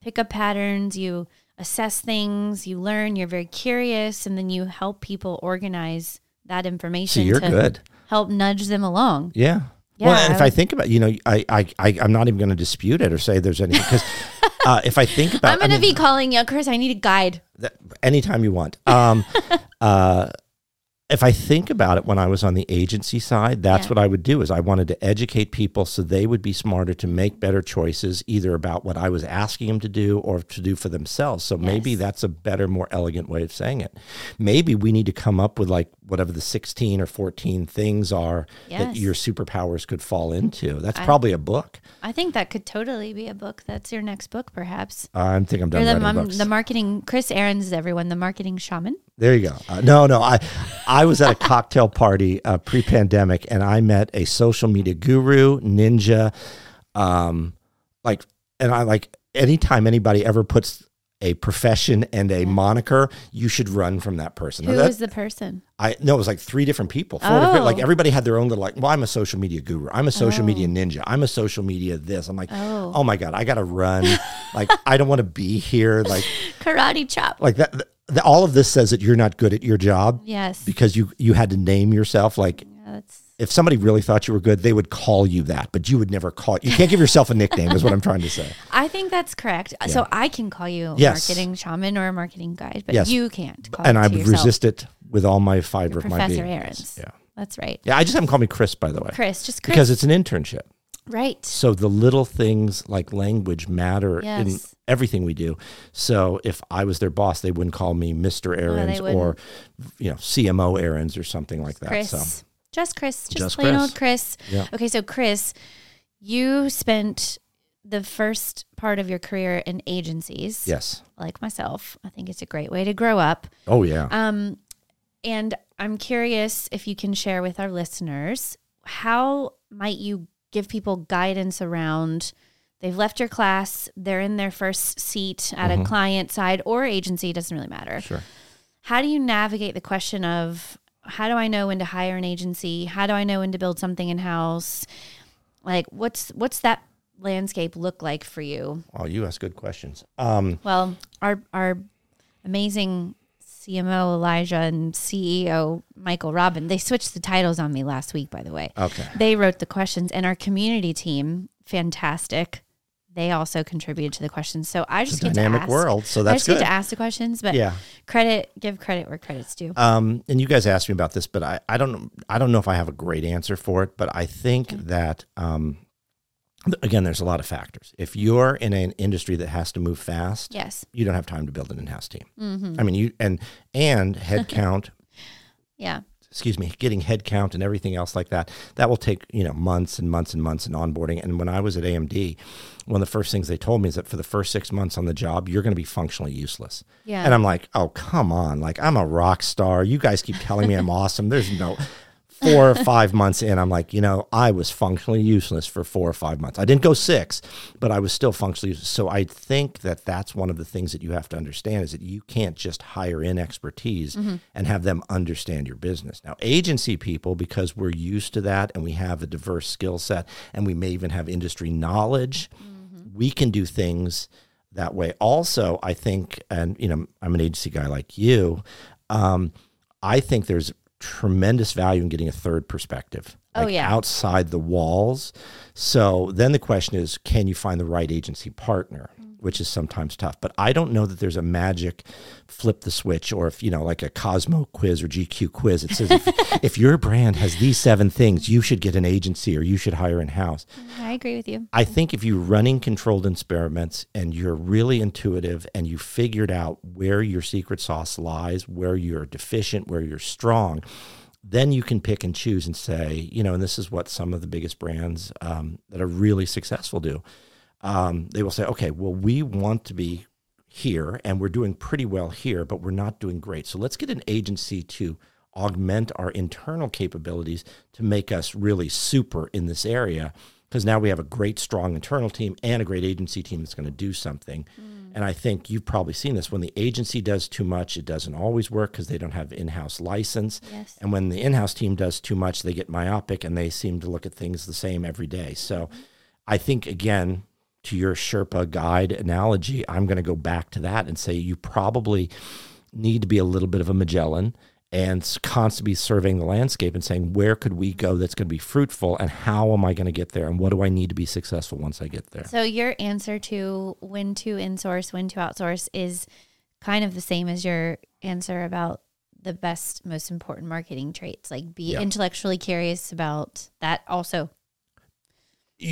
pick up patterns, you assess things, you learn, you're very curious, and then you help people organize that information. so you're to good. help nudge them along. Yeah. Yeah, well, and I if I think about, you know, I, I, I I'm not even going to dispute it or say there's any because uh, if I think about, it. I'm going I to be calling you, Chris. I need a guide. that, anytime you want. Um, uh, if I think about it, when I was on the agency side, that's Yeah. what I would do. Is I wanted to educate people so they would be smarter to make better choices, either about what I was asking them to do or to do for themselves. So maybe that's a better, more elegant way of saying it. Maybe we need to come up with like whatever the sixteen or fourteen things are that your superpowers could fall into. That's probably a book. I think that could totally be a book. That's your next book, perhaps. I think I'm done Or the, writing mom, books. the marketing, Chris Aarons everyone, the marketing shaman. There you go. Uh, no, no. I I was at a cocktail party uh, pre-pandemic, and I met a social media guru, ninja, um, like, and I like anytime anybody ever puts a profession and a moniker, you should run from that person. Who That- the person? I no, it was like three different people. Four different, like Oh. everybody had their own little like. Well, I'm a social media guru. I'm a social media ninja. I'm a social media this. I'm like, Oh. oh, my god, I gotta run. like I don't want to be here. Like Karate chop. like that. Th- all of this says that you're not good at your job Yes. because you you had to name yourself like Yeah, if somebody really thought you were good they would call you that but you would never call you can't give yourself a nickname is what i'm trying to say I think that's correct. So I can call you a Yes. marketing shaman or a marketing guide, but Yes. you can't call and i would yourself. resist it with all my fiber of my Professor being Aarons. yeah That's right. yeah i just have them call me chris by the way Chris, just Chris. because it's an internship right. so the little things like language matter in everything we do so if i was their boss they wouldn't call me mr Aarons wouldn't. or you know cmo Aarons or something like that Chris. so Just Chris. Just, Just plain Chris. old Chris. Yeah. Okay, so Chris, you spent the first part of your career in agencies. yes Like myself. I think it's a great way to grow up. oh yeah Um, and I'm curious if you can share with our listeners how might you give people guidance around they've left your class, they're in their first seat at a client side or agency, doesn't really matter. Sure. How do you navigate the question of how do I know when to hire an agency? How do I know when to build something in house? Like what's what's that landscape look like for you? Oh, you ask good questions. Um, Well, our our amazing CMO Elijah and CEO Michael Robin, they switched the titles on me last week, by the way. okay. They wrote the questions, and our community team, fantastic. They also contributed to the questions. So I just It's a get dynamic to ask. world, so that's I just get good. to ask the questions, but Yeah. credit, give credit where credit's due. Um, and you guys asked me about this, but I, I don't know I don't know if I have a great answer for it, but I think that um, again, there's a lot of factors. If you're in an industry that has to move fast, yes. you don't have time to build an in-house team. Mm-hmm. I mean, you and and headcount. Yeah. excuse me, getting headcount and everything else like that, that will take, you know, months and months and months in onboarding. And when I was at AMD, one of the first things they told me is that for the first six months on the job, you're going to be functionally useless. Yeah. And I'm like, oh, come on. Like, I'm a rock star. You guys keep telling me I'm awesome. There's no four or five months in. I'm like, you know, I was functionally useless for four or five months. I didn't go six, but I was still functionally useless. So I think that that's one of the things that you have to understand is that you can't just hire in expertise and have them understand your business. Now, agency people, because we're used to that and we have a diverse skill set and we may even have industry knowledge, we can do things that way. Also, I think, and you know, I'm an agency guy like you. Um, I think there's tremendous value in getting a third perspective. Oh, yeah. outside the walls. So then the question is, can you find the right agency partner? Mm-hmm. Which is sometimes tough, but I don't know that there's a magic flip the switch, or if you know, like a Cosmo quiz or GQ quiz, it says if, if your brand has these seven things, you should get an agency or you should hire in house. I agree with you. I think if you're running controlled experiments and you're really intuitive and you figured out where your secret sauce lies, where you're deficient, where you're strong, then you can pick and choose and say, you know, and this is what some of the biggest brands um, that are really successful do. Um, they will say, okay, well, we want to be here and we're doing pretty well here, but we're not doing great. So let's get an agency to augment our internal capabilities to make us really super in this area because now we have a great, strong internal team and a great agency team that's going to do something. And I think you've probably seen this when the agency does too much, it doesn't always work because they don't have in house license. Yes. And when the in house team does too much, they get myopic and they seem to look at things the same every day. So I think, again, to your Sherpa guide analogy, I'm going to go back to that and say you probably need to be a little bit of a Magellan and constantly surveying the landscape and saying, where could we go that's going to be fruitful and how am I going to get there and what do I need to be successful once I get there? So your answer to when to insource, when to outsource is kind of the same as your answer about the best, most important marketing traits. Like be Yeah. intellectually curious about that. Also,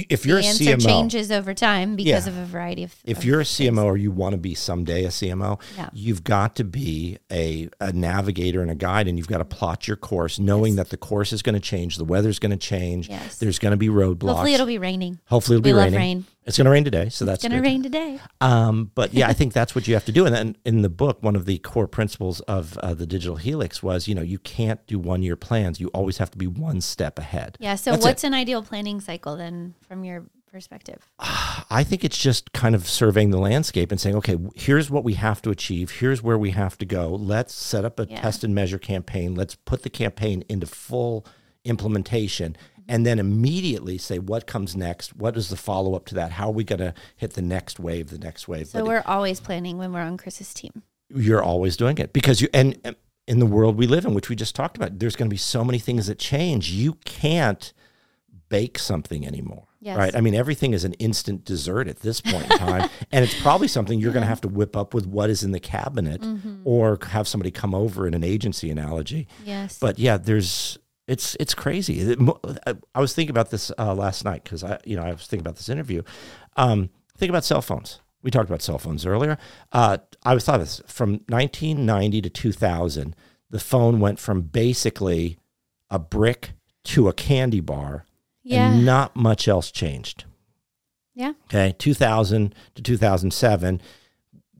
If you're the answer CMO, changes over time because Yeah. of a variety of. if of you're a things. CMO or you want to be someday a CMO, Yeah. you've got to be a, a navigator and a guide, and you've got to plot your course, knowing that the course is going to change, the weather's going to change, Yes. there's going to be roadblocks. hopefully it'll be raining. Hopefully it'll we be raining. rain. It's going to rain today, so that's gonna rain today. Um, but yeah, I think that's what you have to do. And then in the book, one of the core principles of uh, the digital helix was, you know, you can't do one year plans. You always have to be one step ahead. Yeah. So That's what's an ideal planning cycle then, from your perspective? I think it's just kind of surveying the landscape and saying, okay, here's what we have to achieve. Here's where we have to go. Let's set up a Yeah. test and measure campaign. Let's put the campaign into full implementation and then immediately say what comes next. What is the follow up to that? How are we going to hit the next wave, the next wave? So But we're always planning when we're on Chris's team. you're always doing it because you, and and in the world we live in, which we just talked about, there's going to be so many things that change. You can't bake something anymore. Yes. Right. I mean, everything is an instant dessert at this point in time. and it's probably something you're going to have to whip up with what is in the cabinet Mm-hmm. or have somebody come over in an agency analogy. Yes. But yeah, there's, it's, it's crazy. I- was thinking about this uh, last night because I, you know, I was thinking about this interview. Um, think about cell phones. We talked about cell phones earlier. Uh, I was thought of this from 1990 to 2000, the phone went from basically a brick to a candy bar yeah. and not much else changed. yeah. Okay, 2000 to 2007,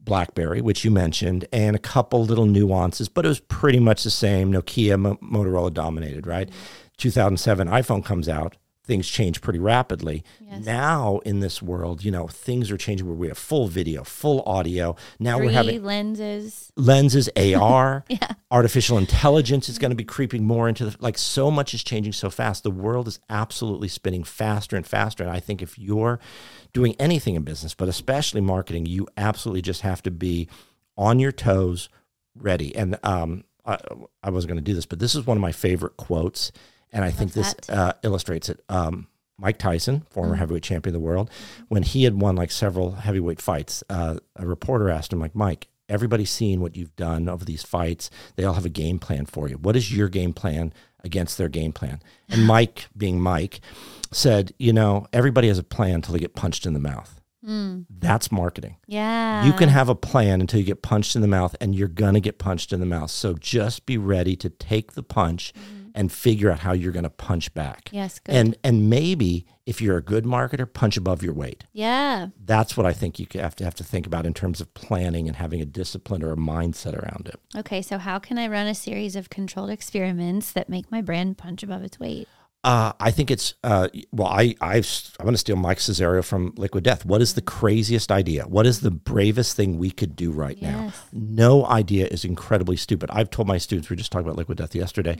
BlackBerry, which you mentioned, and a couple little nuances, but it was pretty much the same. Nokia, Mo- Motorola dominated, right? 2007, iPhone comes out, things change pretty rapidly. Yes. Now in this world, you know, things are changing where we have full video, full audio. Now Three we're having lenses. lenses, AR, Yeah. artificial intelligence is mm-hmm. going to be creeping more into the like so much is changing so fast. The world is absolutely spinning faster and faster. And I think if you're doing anything in business, but especially marketing, you absolutely just have to be on your toes, ready. And um, I, I wasn't going to do this, but this is one of my favorite quotes, and I think this uh, illustrates it. Um, Mike Tyson, former heavyweight champion of the world, when he had won like several heavyweight fights, uh, a reporter asked him, like, Mike, everybody's seen what you've done over these fights. They all have a game plan for you. What is your game plan against their game plan? And Mike, being Mike, said, you know, everybody has a plan until they get punched in the mouth. Hmm. That's marketing. Yeah. You can have a plan until you get punched in the mouth, and you're going to get punched in the mouth. So just be ready to take the punch mm-hmm. and figure out how you're going to punch back. Yes, good. And and maybe if you're a good marketer, punch above your weight. yeah. That's what I think you have to have to think about in terms of planning and having a discipline or a mindset around it. Okay, so how can I run a series of controlled experiments that make my brand punch above its weight? Uh, I think it's uh, well. I I've, I'm going to steal Mike Cessario from Liquid Death. What is the craziest idea? What is the bravest thing we could do right now? No idea is incredibly stupid. I've told my students we were just talking about Liquid Death yesterday.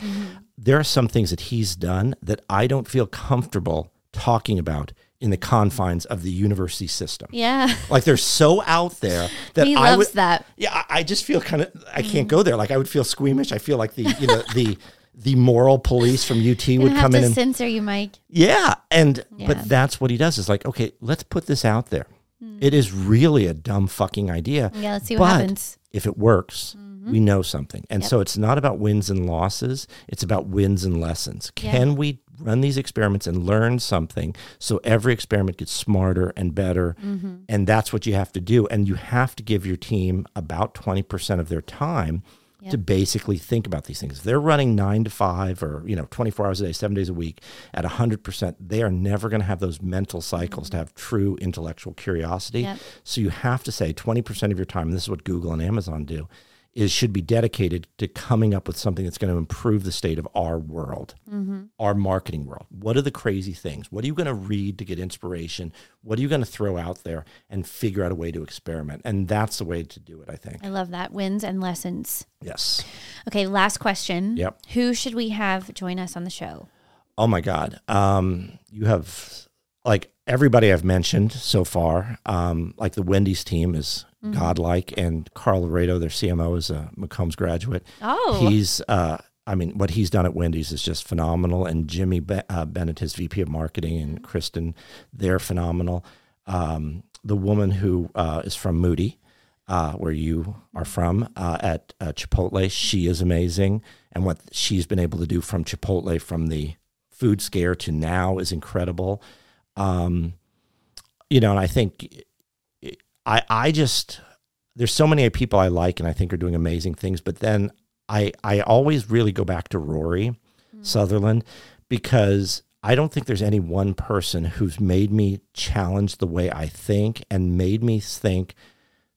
There are some things that he's done that I don't feel comfortable talking about in the confines of the university system. Yeah. Like they're so out there that he I loves would, that. yeah, I, I just feel kind of I can't go there. Like I would feel squeamish. I feel like the you know the the moral police from UT would come in and censor you, Mike. yeah, and Yeah. but that's what he does. Is like okay, let's put this out there. It is really a dumb fucking idea. Yeah, let's see what but happens. If it works, Mm-hmm. we know something. And so it's not about wins and losses, it's about wins and lessons. Yeah. Can we run these experiments and learn something so every experiment gets smarter and better? Mm-hmm. And that's what you have to do. And you have to give your team about 20% of their time to basically think about these things. If they're running nine to five or, you know, 24 hours a day, seven days a week at 100%, they are never going to have those mental cycles to mm-hmm. have true intellectual curiosity. Yep. So you have to say 20% of your time, and this is what Google and Amazon do, is should be dedicated to coming up with something that's going to improve the state of our world, our marketing world. What are the crazy things? What are you going to read to get inspiration? What are you going to throw out there and figure out a way to experiment? And that's the way to do it, I think. I love that. Wins and lessons. Yes. Okay, last question. Yep. Who should we have join us on the show? Oh my God. Um, you have like everybody I've mentioned so far. Um, like the Wendy's team is godlike, and Carl Loredo, their CMO, is a McCombs graduate. Oh. He's, uh, I mean, what he's done at Wendy's is just phenomenal. And Jimmy Be- uh, Bennett, his VP of marketing, and Kristen, they're phenomenal. Um, the woman who uh, is from Moody, uh, where you are from, uh, at uh, Chipotle, she is amazing. And what she's been able to do from Chipotle, from the food scare to now, is incredible. Um, you know, and I think I I just there's so many people I like and I think are doing amazing things, but then I I always really go back to Rory Sutherland because I don't think there's any one person who's made me challenge the way I think and made me think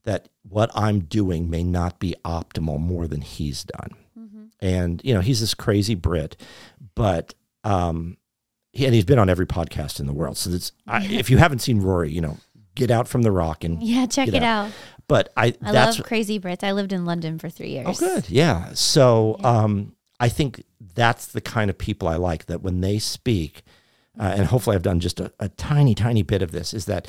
that what I'm doing may not be optimal more than he's done. And you know, he's this crazy Brit, but um he, and he's been on every podcast in the world. So it's, I, if you haven't seen Rory, you know, get out from the rock and Yeah, check it out. out. but I, I that's love Crazy Brits. I lived in London for three years. Oh, good. Yeah. So um, I think that's the kind of people I like that when they speak, uh, and hopefully I've done just a, a tiny, tiny bit of this, is that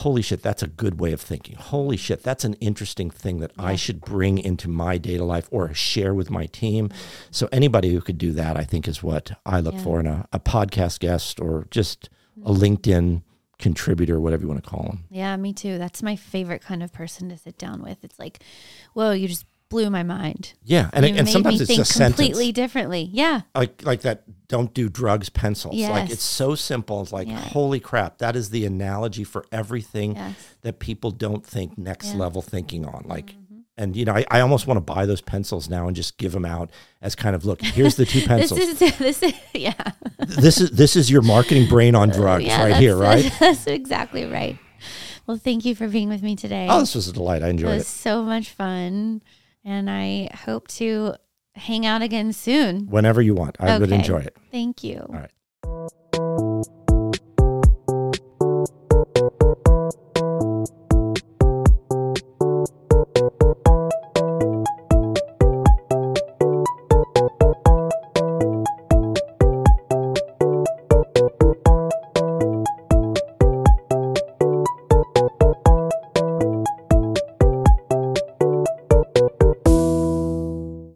holy shit, that's a good way of thinking. Holy shit, that's an interesting thing that I should bring into my data life or share with my team. So anybody who could do that, I think, is what I look Yeah. for in a, a podcast guest or just a LinkedIn contributor, whatever you want to call them. Yeah, me too. That's my favorite kind of person to sit down with. It's like, whoa, you just blew my mind. Yeah, and, it, and made sometimes me it's think completely differently. Yeah. like like that don't do drugs pencils like it's so simple it's like Yeah. holy crap that is the analogy for everything Yes. that people don't think next Yeah. Mm-hmm. level thinking on like and you know I, I almost want to buy those pencils now and just give them out as kind of look here's the two pencils. This is this is yeah. this is this is your marketing brain on drugs yeah, right here right That's exactly right. Well, thank you for being with me today. oh this was a delight i enjoyed it was it so much fun. And I hope to hang out again soon. whenever you want i would enjoy it Thank you. all right